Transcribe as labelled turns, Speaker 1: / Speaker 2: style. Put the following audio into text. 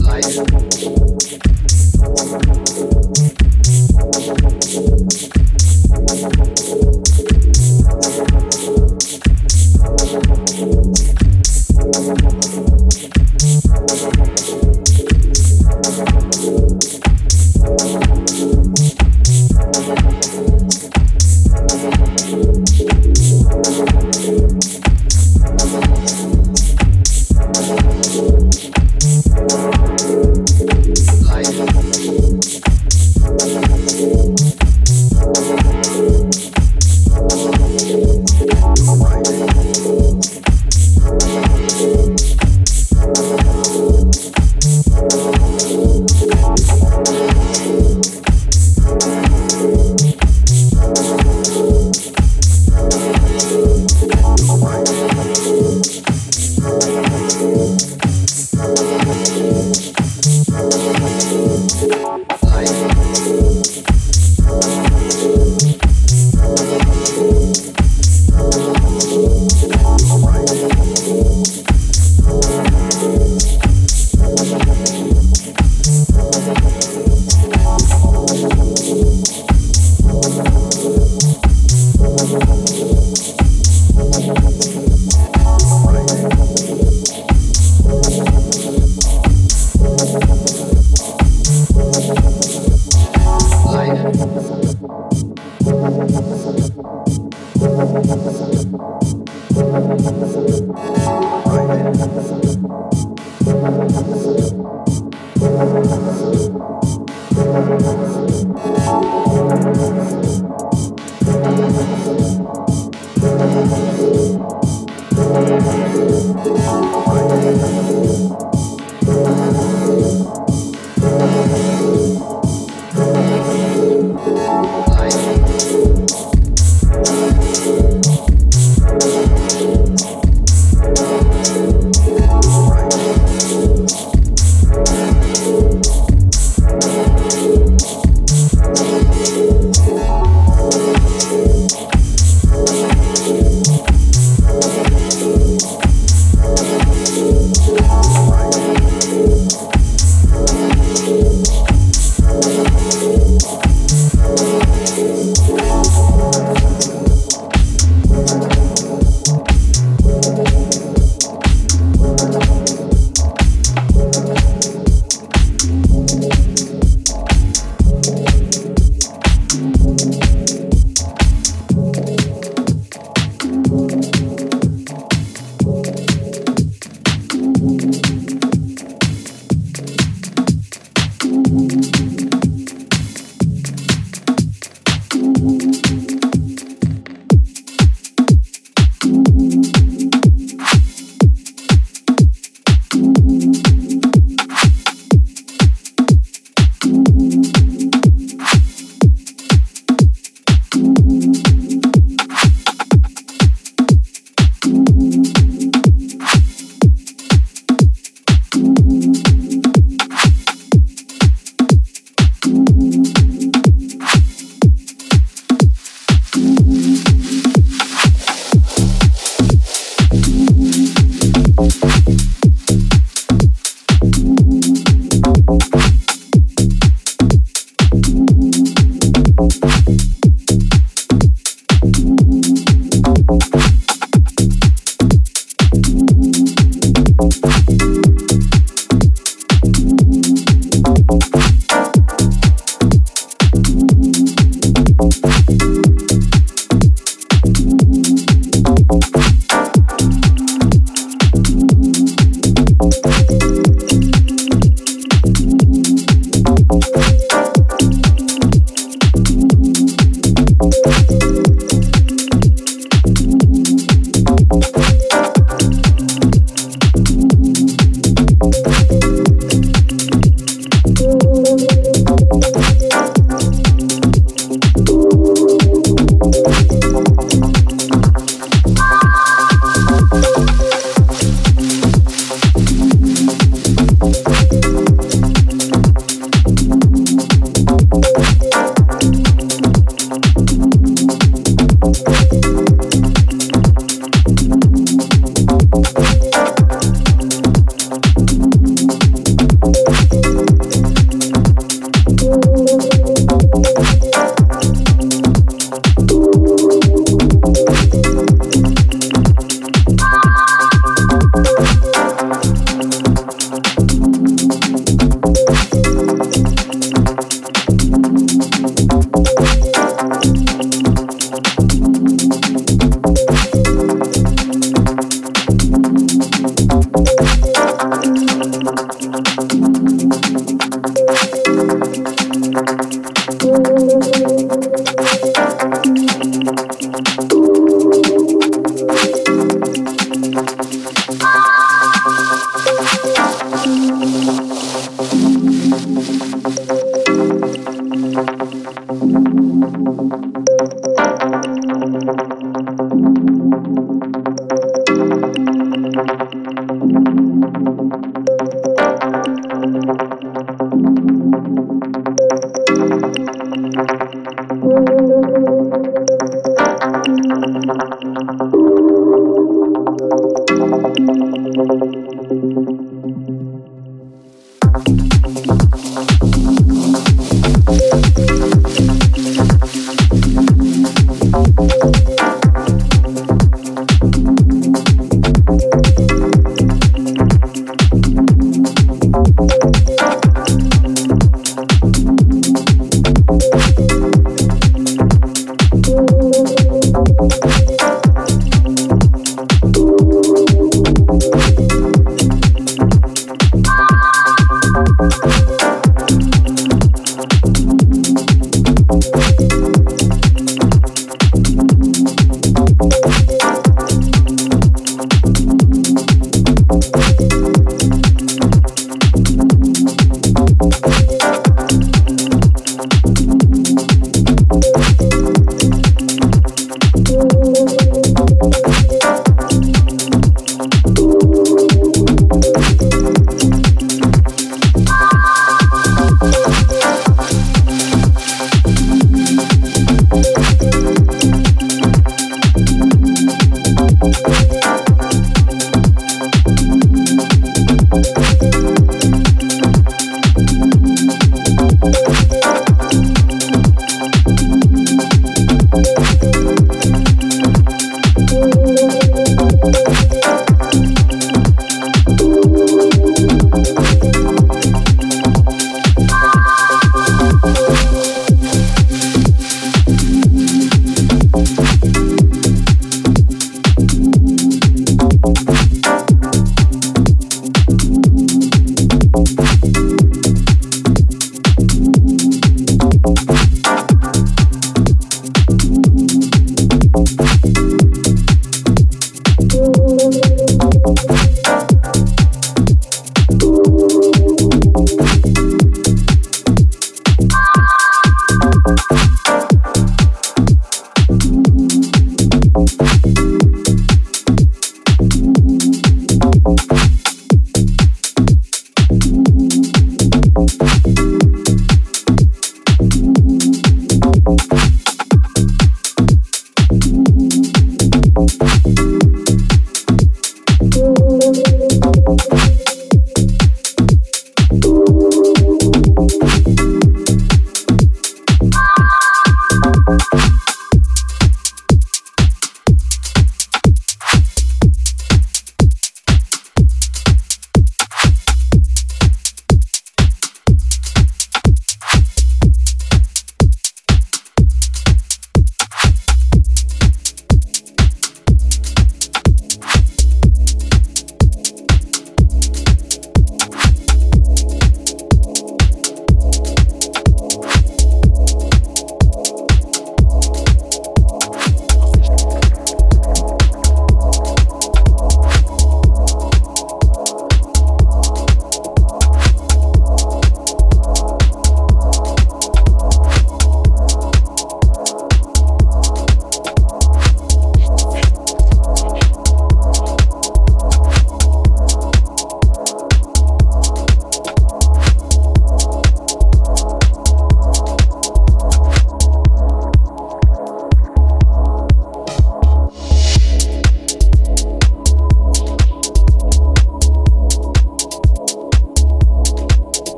Speaker 1: Life.